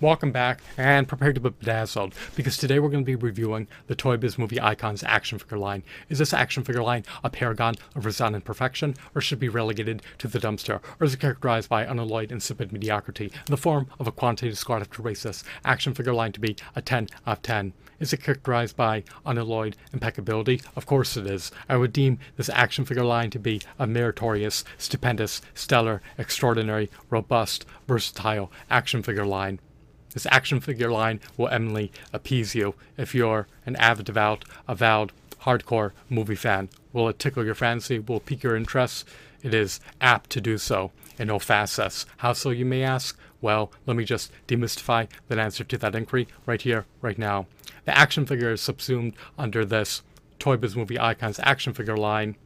Welcome back and prepare to be bedazzled because today we're going to be reviewing the Toy Biz Movie Icons action figure line. Is this action figure line a paragon of resounding perfection or should be relegated to the dumpster or is it characterized by unalloyed insipid mediocrity in the form of a quantitative to race this action figure line to be a 10 out of 10? Is it characterized by unalloyed impeccability? Of course it is. I would deem this action figure line to be a meritorious, stupendous, stellar, extraordinary, robust, versatile action figure line. This action figure line will eminently appease you if you're an avid, devout, avowed, hardcore movie fan. Will it tickle your fancy? Will it pique your interest? It is apt to do so in all facets. How so, you may ask? Well, let me just demystify the answer to that inquiry right here, right now. The action figure is subsumed under this Toy Biz Movie Icons action figure line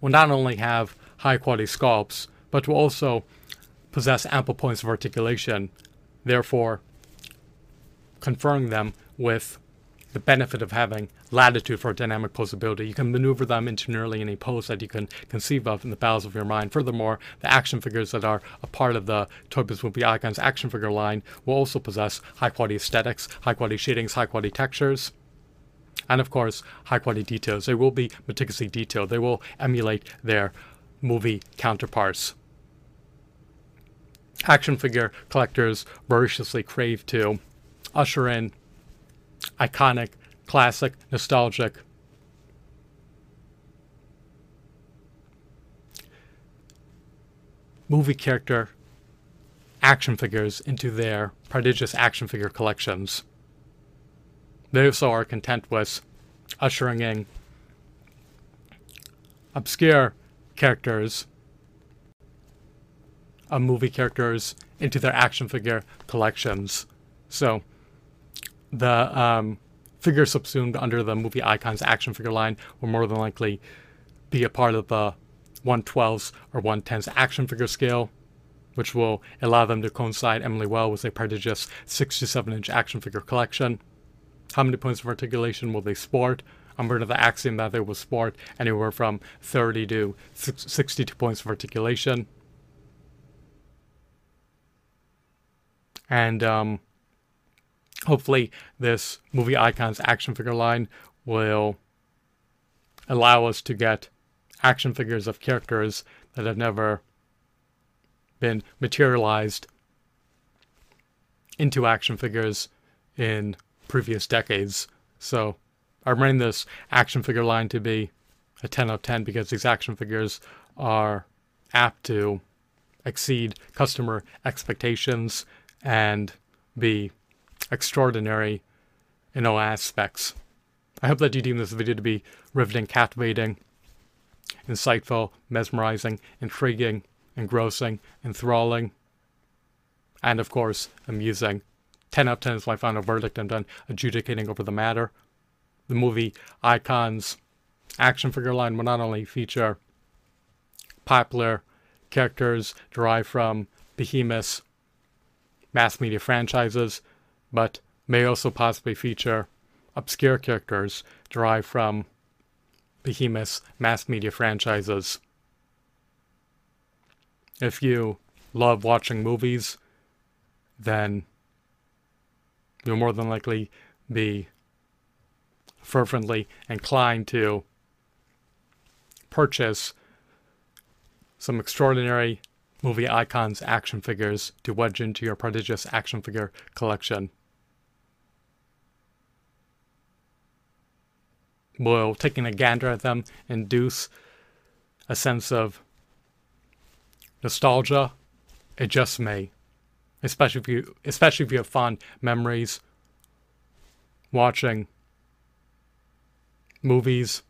will not only have high quality sculpts, but will also possess ample points of articulation therefore conferring them with the benefit of having latitude for dynamic posability. You can maneuver them into nearly any pose that you can conceive of in the bowels of your mind. Furthermore, the action figures that are a part of the Toy Biz Movie Icons action figure line will also possess high quality aesthetics, high quality shadings, high quality textures. And of course, high quality details. They will be meticulously detailed. They will emulate their movie counterparts action figure collectors voraciously crave to usher in iconic, classic, nostalgic movie character action figures into their prodigious action figure collections. They also are content with ushering in obscure characters movie characters into their action figure collections. So the um, figures subsumed under the movie icons action figure line will more than likely be a part of the 112s or 110s action figure scale, which will allow them to coincide eminently well with a prodigious 67 inch action figure collection. How many points of articulation will they sport? I'm under the axiom that they will sport anywhere from 30 to 62 points of articulation. And um, hopefully, this movie icons action figure line will allow us to get action figures of characters that have never been materialized into action figures in previous decades. So I'm running this action figure line to be a 10 out of 10 because these action figures are apt to exceed customer expectations and be extraordinary in all aspects. I hope that you deem this video to be riveting, captivating, insightful, mesmerizing, intriguing, engrossing, enthralling, and of course, amusing. 10 out of 10 is my final verdict. I'm done adjudicating over the matter. The movie Icons action figure line will not only feature popular characters derived from Behemoth's mass media franchises, but may also possibly feature obscure characters derived from Behemoth's mass media franchises. If you love watching movies, then you'll more than likely be fervently inclined to purchase some extraordinary movie icons action figures to wedge into your prodigious action figure collection. Will taking a gander at them induce a sense of nostalgia? It just may. Especially if you especially if you have fond memories watching movies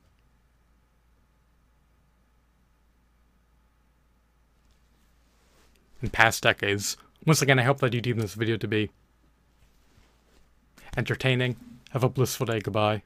in past decades. Once again, I hope that you deem this video to be entertaining. Have a blissful day. Goodbye.